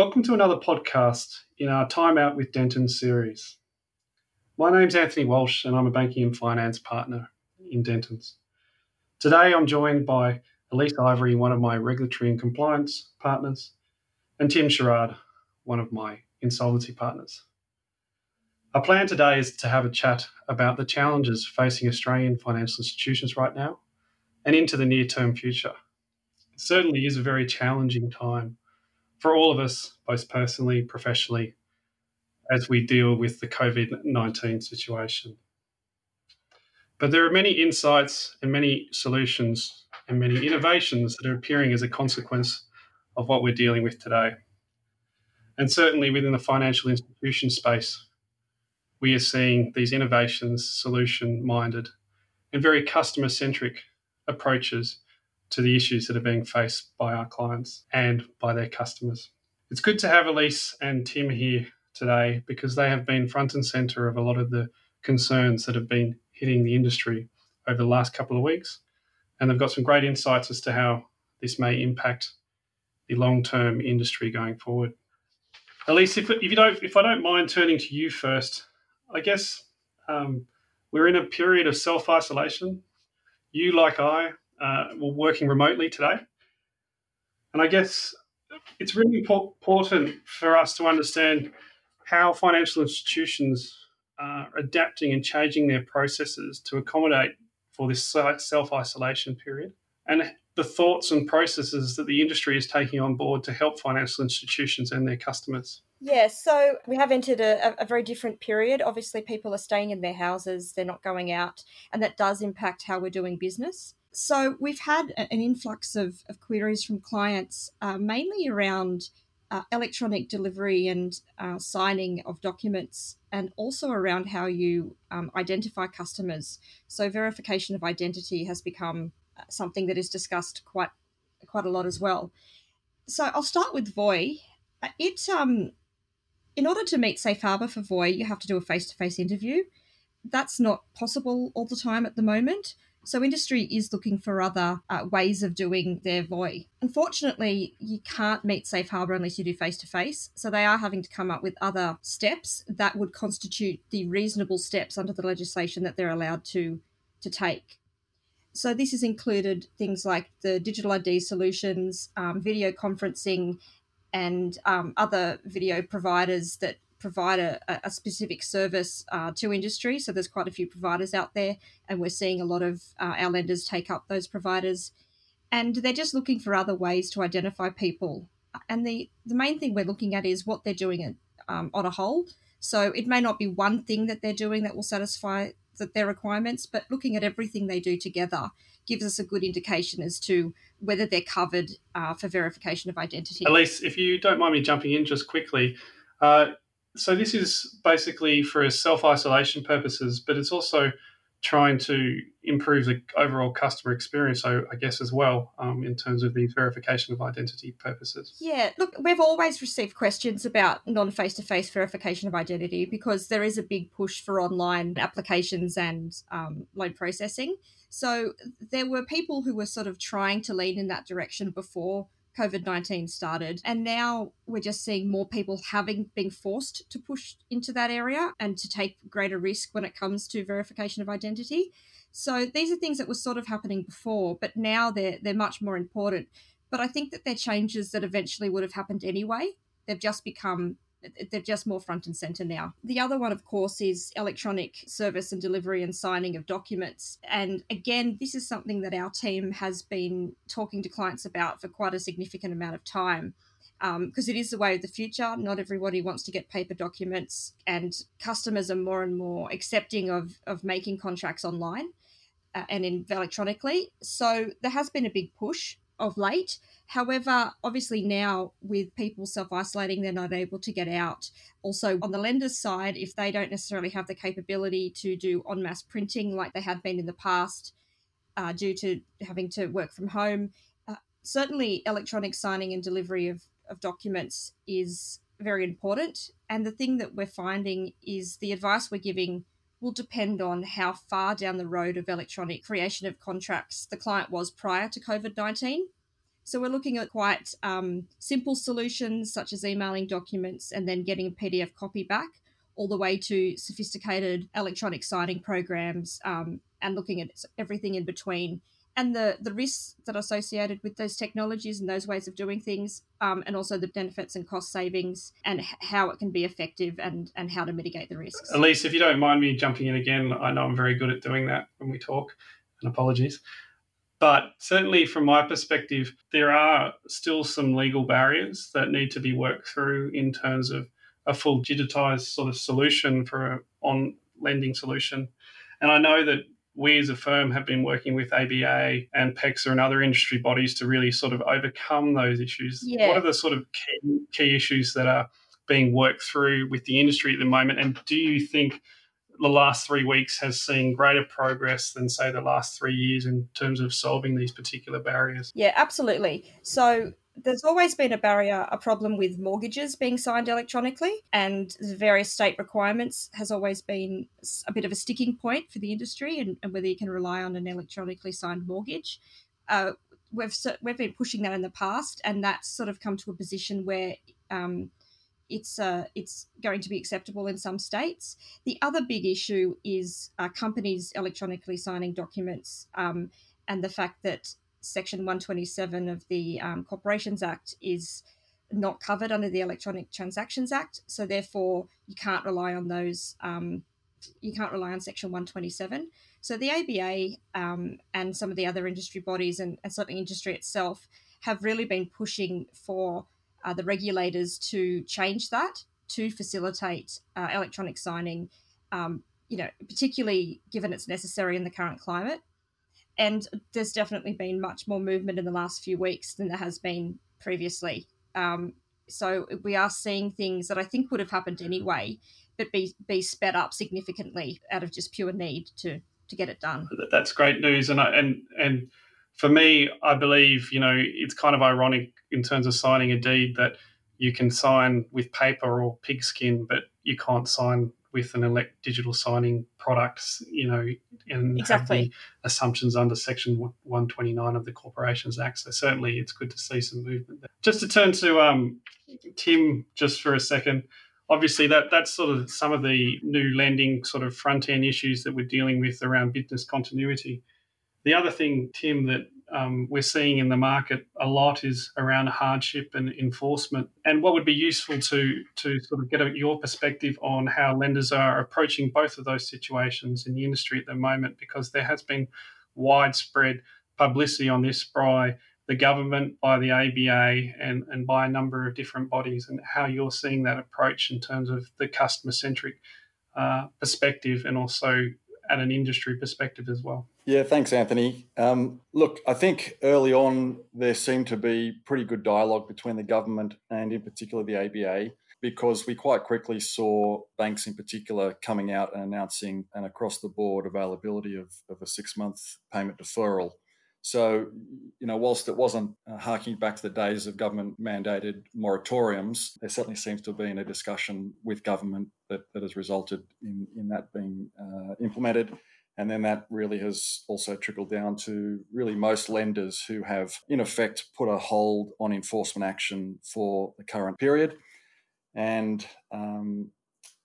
Welcome to another podcast in our Time Out with Denton series. My name's Anthony Walsh, and I'm a banking and finance partner in Dentons. Today, I'm joined by Elise Ivory, one of my regulatory and compliance partners, and Tim Sherrard, one of my insolvency partners. Our plan today is to have a chat about the challenges facing Australian financial institutions right now and into the near term future. It certainly is a very challenging time for all of us, both personally, professionally, as we deal with the COVID 19 situation. But there are many insights and many solutions and many innovations that are appearing as a consequence of what we're dealing with today. And certainly within the financial institution space, we are seeing these innovations, solution minded, and very customer centric approaches to the issues that are being faced by our clients and by their customers. It's good to have Elise and Tim here today because they have been front and center of a lot of the concerns that have been hitting the industry over the last couple of weeks. And they've got some great insights as to how this may impact the long term industry going forward. Elise, if, if, you don't, if I don't mind turning to you first, I guess um, we're in a period of self isolation. You, like I, uh, we're working remotely today. And I guess it's really important for us to understand how financial institutions are adapting and changing their processes to accommodate for this self isolation period and the thoughts and processes that the industry is taking on board to help financial institutions and their customers. Yeah, so we have entered a, a, very different period. Obviously, people are staying in their houses, they're not going out, and that does impact how we're doing business. So we've had an influx of, of queries from clients, uh, mainly around uh, electronic delivery and uh, signing of documents, and also around how you um, identify customers. So verification of identity has become uh, something that is discussed quite quite a lot as well. So I'll start with VOI. Uh, it um, in order to meet safe harbor for VOI, you have to do a face to face interview. That's not possible all the time at the moment. So industry is looking for other uh, ways of doing their VOI. Unfortunately, you can't meet safe harbour unless you do face to face. So they are having to come up with other steps that would constitute the reasonable steps under the legislation that they're allowed to to take. So this has included things like the digital ID solutions, um, video conferencing, and um, other video providers that provide a, a specific service uh, to industry. So there's quite a few providers out there, and we're seeing a lot of uh, our lenders take up those providers. And they're just looking for other ways to identify people. And the, the main thing we're looking at is what they're doing um, on a whole. So it may not be one thing that they're doing that will satisfy the, their requirements, but looking at everything they do together gives us a good indication as to whether they're covered uh, for verification of identity. Elise, if you don't mind me jumping in just quickly, uh, so this is basically for self isolation purposes, but it's also trying to improve the overall customer experience, so I guess as well, um, in terms of the verification of identity purposes. Yeah, look, we've always received questions about non face to face verification of identity because there is a big push for online applications and um, loan processing. So there were people who were sort of trying to lean in that direction before COVID 19 started. And now we're just seeing more people having been forced to push into that area and to take greater risk when it comes to verification of identity. So these are things that were sort of happening before, but now they're they're much more important. But I think that they're changes that eventually would have happened anyway. They've just become they're just more front and center now. The other one, of course, is electronic service and delivery and signing of documents. And again, this is something that our team has been talking to clients about for quite a significant amount of time. Because um, it is the way of the future. Not everybody wants to get paper documents, and customers are more and more accepting of, of making contracts online uh, and in electronically. So there has been a big push of late. However, obviously now with people self isolating, they're not able to get out. Also, on the lender's side, if they don't necessarily have the capability to do en masse printing like they had been in the past uh, due to having to work from home, uh, certainly electronic signing and delivery of, of documents is very important. And the thing that we're finding is the advice we're giving will depend on how far down the road of electronic creation of contracts the client was prior to COVID 19. So we're looking at quite um, simple solutions such as emailing documents and then getting a PDF copy back, all the way to sophisticated electronic signing programs um, and looking at everything in between and the the risks that are associated with those technologies and those ways of doing things, um, and also the benefits and cost savings, and how it can be effective, and and how to mitigate the risks. Elise, if you don't mind me jumping in again, I know I'm very good at doing that when we talk, and apologies. But certainly, from my perspective, there are still some legal barriers that need to be worked through in terms of a full digitized sort of solution for an on lending solution. And I know that we as a firm have been working with ABA and PEXA and other industry bodies to really sort of overcome those issues. Yeah. What are the sort of key, key issues that are being worked through with the industry at the moment? And do you think the last three weeks has seen greater progress than, say, the last three years in terms of solving these particular barriers? Yeah, absolutely. So there's always been a barrier, a problem with mortgages being signed electronically, and the various state requirements has always been a bit of a sticking point for the industry, and, and whether you can rely on an electronically signed mortgage. Uh, we've we've been pushing that in the past, and that's sort of come to a position where um, it's uh, it's going to be acceptable in some states. The other big issue is uh, companies electronically signing documents, um, and the fact that Section 127 of the um, Corporations Act is not covered under the Electronic Transactions Act. So therefore, you can't rely on those. Um, you can't rely on Section 127. So the ABA um, and some of the other industry bodies and, and certainly industry itself have really been pushing for uh, the regulators to change that to facilitate uh, electronic signing. Um, you know, particularly given it's necessary in the current climate and there's definitely been much more movement in the last few weeks than there has been previously. Um, so we are seeing things that I think would have happened anyway, but be be sped up significantly out of just pure need to to get it done. That's great news, and I, and and for me, I believe you know it's kind of ironic in terms of signing a deed that you can sign with paper or pigskin, but you can't sign with an elect digital signing products, you know, and exactly. assumptions under Section 129 of the Corporations Act. So certainly, it's good to see some movement there. Just to turn to um, Tim, just for a second. Obviously, that that's sort of some of the new lending sort of front end issues that we're dealing with around business continuity. The other thing, Tim, that um, we're seeing in the market a lot is around hardship and enforcement. And what would be useful to to sort of get a, your perspective on how lenders are approaching both of those situations in the industry at the moment, because there has been widespread publicity on this by the government, by the ABA, and, and by a number of different bodies, and how you're seeing that approach in terms of the customer centric uh, perspective and also at an industry perspective as well. Yeah, thanks, Anthony. Um, look, I think early on there seemed to be pretty good dialogue between the government and, in particular, the ABA, because we quite quickly saw banks in particular coming out and announcing an across the board availability of, of a six month payment deferral. So, you know, whilst it wasn't uh, harking back to the days of government mandated moratoriums, there certainly seems to have been a discussion with government that, that has resulted in, in that being uh, implemented. And then that really has also trickled down to really most lenders who have, in effect, put a hold on enforcement action for the current period and, um,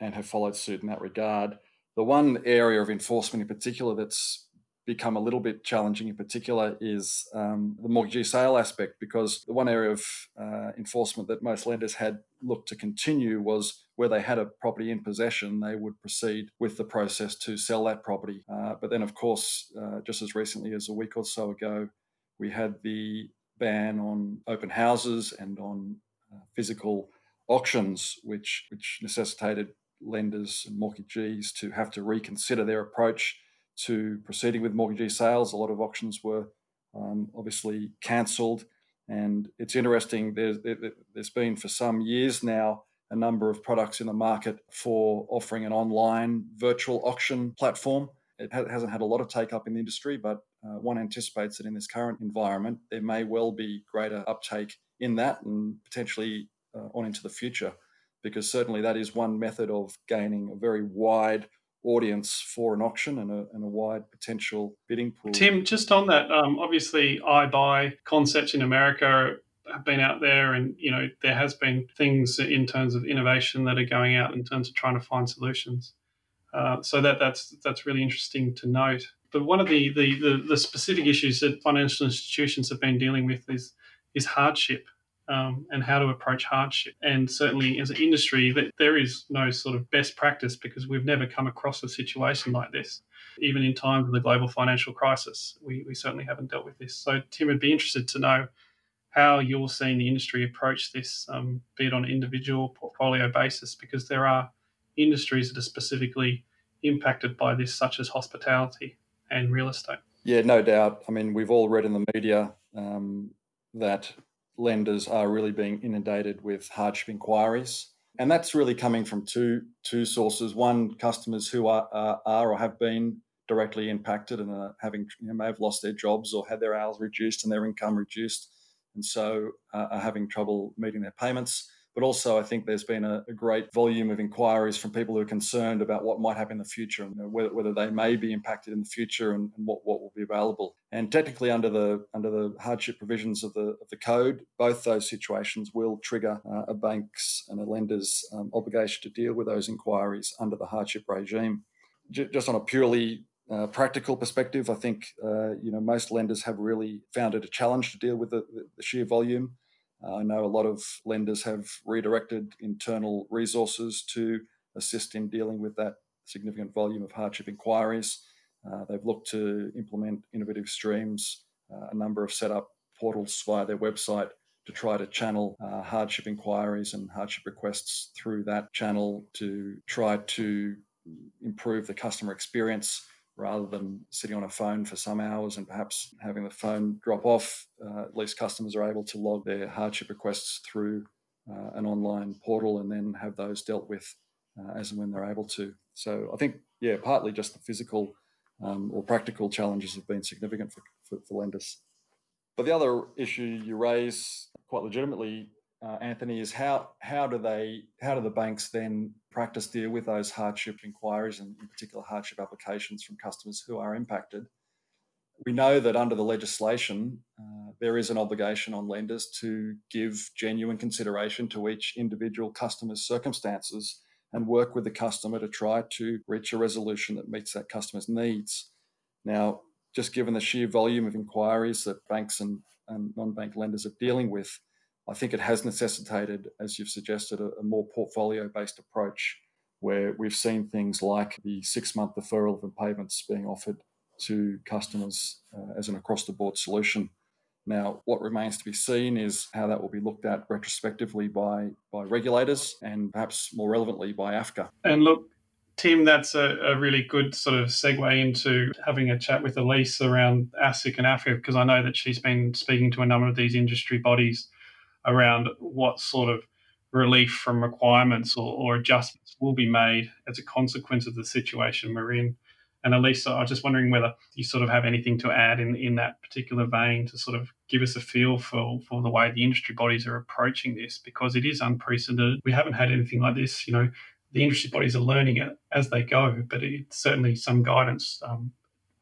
and have followed suit in that regard. The one area of enforcement in particular that's become a little bit challenging in particular is um, the mortgagee sale aspect because the one area of uh, enforcement that most lenders had looked to continue was where they had a property in possession, they would proceed with the process to sell that property. Uh, but then, of course, uh, just as recently as a week or so ago, we had the ban on open houses and on uh, physical auctions, which, which necessitated lenders and mortgagees to have to reconsider their approach to proceeding with mortgagee sales. A lot of auctions were um, obviously cancelled. And it's interesting, there's, there's been for some years now a number of products in the market for offering an online virtual auction platform. It hasn't had a lot of take up in the industry, but uh, one anticipates that in this current environment, there may well be greater uptake in that and potentially uh, on into the future, because certainly that is one method of gaining a very wide audience for an auction and a, and a wide potential bidding pool. Tim, just on that, um, obviously, buy concepts in America have been out there, and you know there has been things in terms of innovation that are going out in terms of trying to find solutions. Uh, so that that's that's really interesting to note. But one of the, the, the, the, specific issues that financial institutions have been dealing with is is hardship um, and how to approach hardship. And certainly as an industry, that there is no sort of best practice because we've never come across a situation like this. Even in times of the global financial crisis, we, we certainly haven't dealt with this. So Tim would be interested to know how you're seeing the industry approach this, um, be it on an individual portfolio basis, because there are industries that are specifically impacted by this, such as hospitality and real estate. Yeah, no doubt. I mean, we've all read in the media um, that lenders are really being inundated with hardship inquiries. And that's really coming from two two sources. One, customers who are, uh, are or have been directly impacted and are having you know, may have lost their jobs or had their hours reduced and their income reduced, and so uh, are having trouble meeting their payments. But also, I think there's been a, a, great volume of inquiries from people who are concerned about what might happen in the future and whether, whether they may be impacted in the future and, and, what, what will be available. And technically, under the under the hardship provisions of the of the code, both those situations will trigger uh, a bank's and a lender's um, obligation to deal with those inquiries under the hardship regime. J- just on a purely uh, practical perspective, I think uh, you know most lenders have really found it a challenge to deal with the, the sheer volume. Uh, I know a lot of lenders have redirected internal resources to assist in dealing with that significant volume of hardship inquiries. Uh, they've looked to implement innovative streams, uh, a number of set up portals via their website to try to channel uh, hardship inquiries and hardship requests through that channel to try to improve the customer experience rather than sitting on a phone for some hours and perhaps having the phone drop off. Uh, at least customers are able to log their hardship requests through uh, an online portal and then have those dealt with uh, as and when they're able to. So I think, yeah, partly just the physical um, or practical challenges have been significant for, for, for lenders. But the other issue you raise quite legitimately uh, Anthony, is how how do they how do the banks then practice deal with those hardship inquiries and in particular hardship applications from customers who are impacted? We know that under the legislation, uh, there is an obligation on lenders to give genuine consideration to each individual customer's circumstances and work with the customer to try to reach a resolution that meets that customer's needs. Now, just given the sheer volume of inquiries that banks and, and non bank lenders are dealing with, I think it has necessitated, as you've suggested, a, a more portfolio based approach where we've seen things like the six month deferral of payments being offered to customers uh, as an across the board solution. Now, what remains to be seen is how that will be looked at retrospectively by, by regulators and perhaps more relevantly by AFCA. And look, Tim, that's a, a, really good sort of segue into having a chat with Elise around ASIC and AFCA because I know that she's been speaking to a number of these industry bodies around what sort of relief from requirements or, or, adjustments will be made as a consequence of the situation we're in. And Elisa, I was just wondering whether you sort of have anything to add in, in that particular vein to sort of give us a feel for, for the way the industry bodies are approaching this because it is unprecedented. We haven't had anything like this. You know, the industry bodies are learning it as they go, but certainly some guidance um,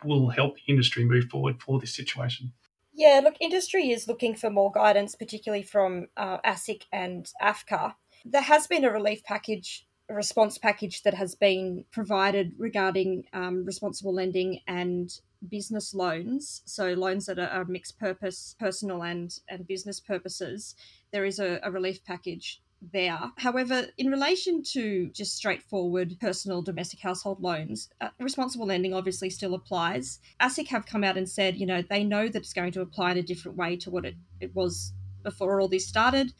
will help the industry move forward for this situation. Yeah, look, industry is looking for more guidance, particularly from uh, ASIC and AFCA. There has been a relief package, a response package that has been provided regarding um, responsible lending and business loans. So loans that are, mixed purpose, personal and and business purposes. There is a, a relief package there. However, in relation to just straightforward personal domestic household loans, uh, responsible lending obviously still applies. ASIC have come out and said, you know, they know that it's going to apply in a different way to what it, it was before all this started.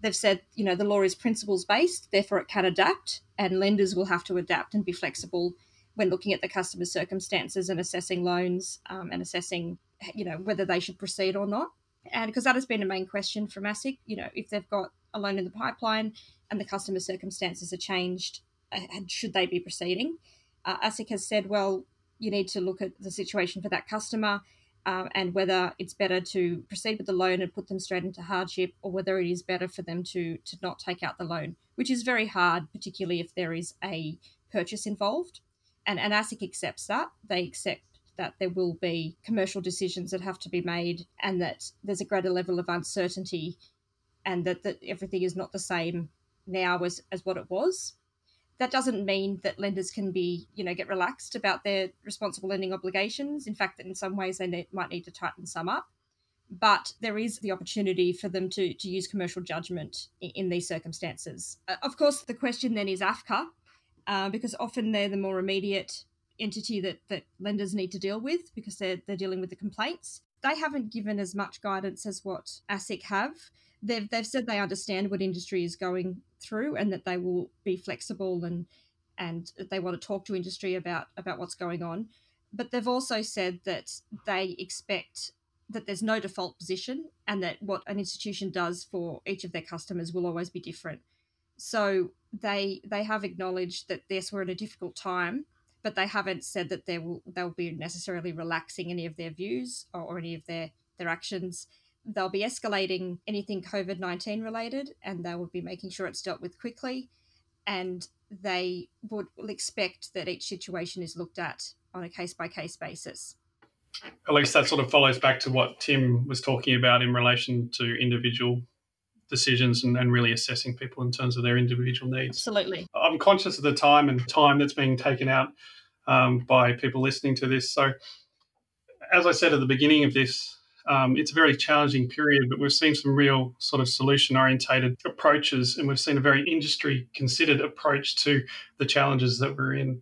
They've said, you know, the law is principles based, therefore it can adapt, and lenders will have to adapt and be flexible when looking at the customer's circumstances and assessing loans um, and assessing, you know, whether they should proceed or not. And because that has been a main question from ASIC, you know, if they've got a loan in the pipeline and the customer circumstances are changed, uh, should they be proceeding? Uh, ASIC has said, well, you need to look at the situation for that customer uh, and whether it's better to proceed with the loan and put them straight into hardship or whether it is better for them to, to not take out the loan, which is very hard, particularly if there is a purchase involved. And, and ASIC accepts that. They accept that there will be commercial decisions that have to be made and that there's a greater level of uncertainty and that, that everything is not the same now as, as what it was. That doesn't mean that lenders can be, you know, get relaxed about their responsible lending obligations. In fact, that in some ways they need, might need to tighten some up. But there is the opportunity for them to, to use commercial judgment in, in these circumstances. Uh, of course, the question then is AFCA, uh, because often they're the more immediate entity that, that lenders need to deal with because they're, they're dealing with the complaints. They haven't given as much guidance as what ASIC have. They've, they've said they understand what industry is going through and that they will be flexible and and they want to talk to industry about about what's going on. But they've also said that they expect that there's no default position and that what an institution does for each of their customers will always be different. So they they have acknowledged that yes, we're in a difficult time, but they haven't said that they will they'll be necessarily relaxing any of their views or, or any of their their actions. They'll be escalating anything COVID nineteen related, and they will be making sure it's dealt with quickly. And they would expect that each situation is looked at on a case by case basis. At least that sort of follows back to what Tim was talking about in relation to individual decisions and, and, really assessing people in terms of their individual needs. Absolutely. I'm conscious of the time and time that's being taken out um, by people listening to this. So, as I said at the beginning of this, um, it's a very challenging period, but we've seen some real sort of solution orientated approaches and we've seen a very industry considered approach to the challenges that we're in.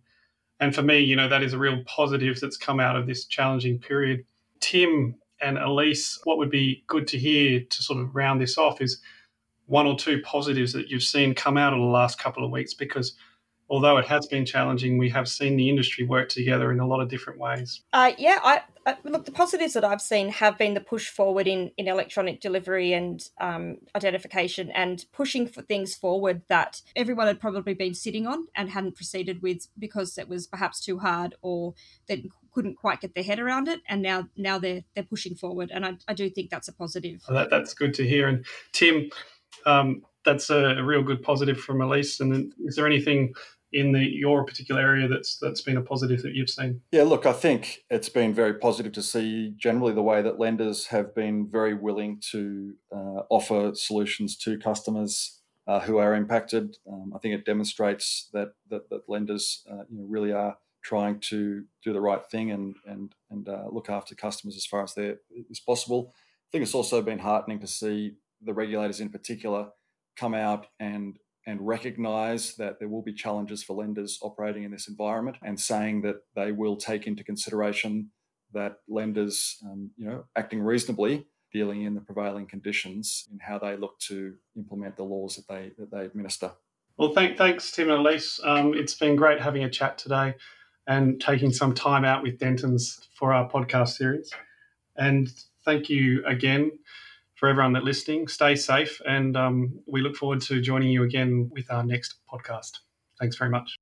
And for me, you know, that is a real positive that's come out of this challenging period. Tim and Elise, what would be good to hear to sort of round this off is one or two positives that you've seen come out of the last couple of weeks because although it has been challenging, we have seen the industry work together in a lot of different ways. Uh, yeah, I, uh, look. The positives that I've seen have been the push forward in in electronic delivery and um, identification, and pushing for things forward that everyone had probably been sitting on and hadn't proceeded with because it was perhaps too hard or they couldn't quite get their head around it, and now now they're they're pushing forward, and I, I do think that's a positive. That, that's good to hear. And Tim. Um, that's a, real good positive from Elise. And is there anything in the your particular area that's that's been a positive that you've seen? Yeah, look, I think it's been very positive to see generally the way that lenders have been very willing to uh, offer solutions to customers uh, who are impacted. Um, I think it demonstrates that that, that lenders uh, you know, really are trying to do the right thing and and and uh, look after customers as far as there is possible. I think it's also been heartening to see the regulators in particular come out and and recognize that there will be challenges for lenders operating in this environment and saying that they will take into consideration that lenders, um, you know, acting reasonably, dealing in the prevailing conditions in how they look to implement the laws that they that they administer. Well, thank, thanks, Tim and Elise. Um, it's been great having a chat today and taking some time out with Dentons for our podcast series. And thank you again for everyone that listening. Stay safe, and um, we look forward to joining you again with our next podcast. Thanks very much.